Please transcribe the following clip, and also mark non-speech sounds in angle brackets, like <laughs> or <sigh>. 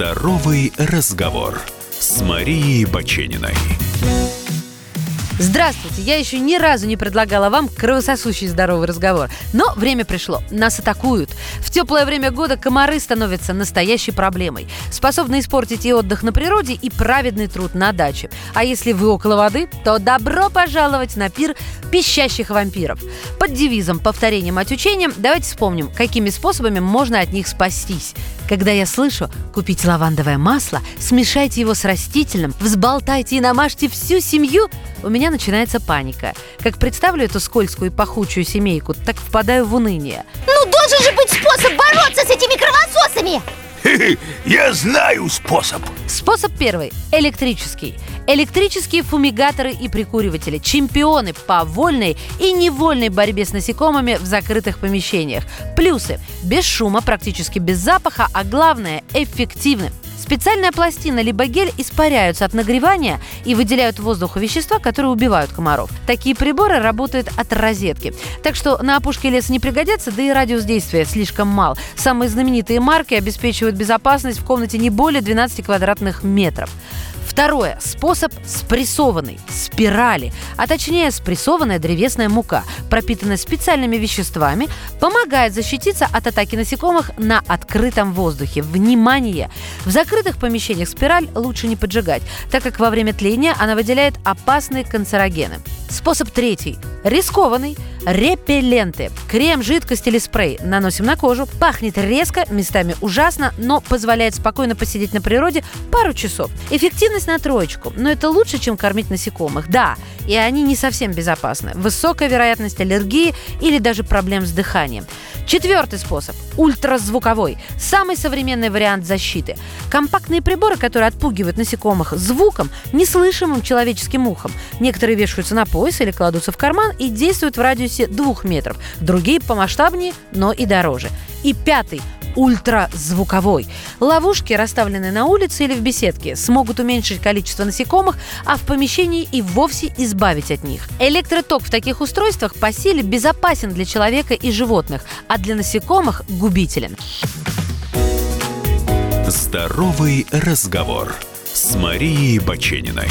Здоровый разговор с Марией Бачениной. Здравствуйте! Я еще ни разу не предлагала вам кровососущий здоровый разговор. Но время пришло. Нас атакуют. В теплое время года комары становятся настоящей проблемой. Способны испортить и отдых на природе, и праведный труд на даче. А если вы около воды, то добро пожаловать на пир пищащих вампиров. Под девизом «Повторение мать учением» давайте вспомним, какими способами можно от них спастись. Когда я слышу «купите лавандовое масло», смешайте его с растительным, взболтайте и намажьте всю семью – у меня начинается паника. Как представлю эту скользкую и пахучую семейку, так впадаю в уныние. Ну, должен же быть способ <laughs> Я знаю способ Способ первый – электрический. Электрические фумигаторы и прикуриватели – чемпионы по вольной и невольной борьбе с насекомыми в закрытых помещениях. Плюсы – без шума, практически без запаха, а главное – эффективны. Специальная пластина либо гель испаряются от нагревания и выделяют в воздух вещества, которые убивают комаров. Такие приборы работают от розетки. Так что на опушке леса не пригодятся, да и радиус действия слишком мал. Самые знаменитые марки обеспечивают безопасность в комнате не более 12 квадратных метров. Второе. Способ спрессованный. Спирали. А точнее, спрессованная древесная мука, пропитанная специальными веществами, помогает защититься от атаки насекомых на открытом воздухе. Внимание! В закрытых помещениях спираль лучше не поджигать, так как во время тления она выделяет опасные канцерогены. Способ третий. Рискованный. Репелленты. Крем, жидкость или спрей наносим на кожу. Пахнет резко, местами ужасно, но позволяет спокойно посидеть на природе пару часов. Эффективность на троечку, но это лучше, чем кормить насекомых. Да, и они не совсем безопасны. Высокая вероятность аллергии или даже проблем с дыханием. Четвертый способ – ультразвуковой. Самый современный вариант защиты. Компактные приборы, которые отпугивают насекомых звуком, неслышимым человеческим ухом. Некоторые вешаются на пояс или кладутся в карман и действуют в радиусе двух метров. Другие помасштабнее, но и дороже. И пятый ультразвуковой. Ловушки, расставленные на улице или в беседке, смогут уменьшить количество насекомых, а в помещении и вовсе избавить от них. Электроток в таких устройствах по силе безопасен для человека и животных, а для насекомых губителен. Здоровый разговор с Марией Бачениной.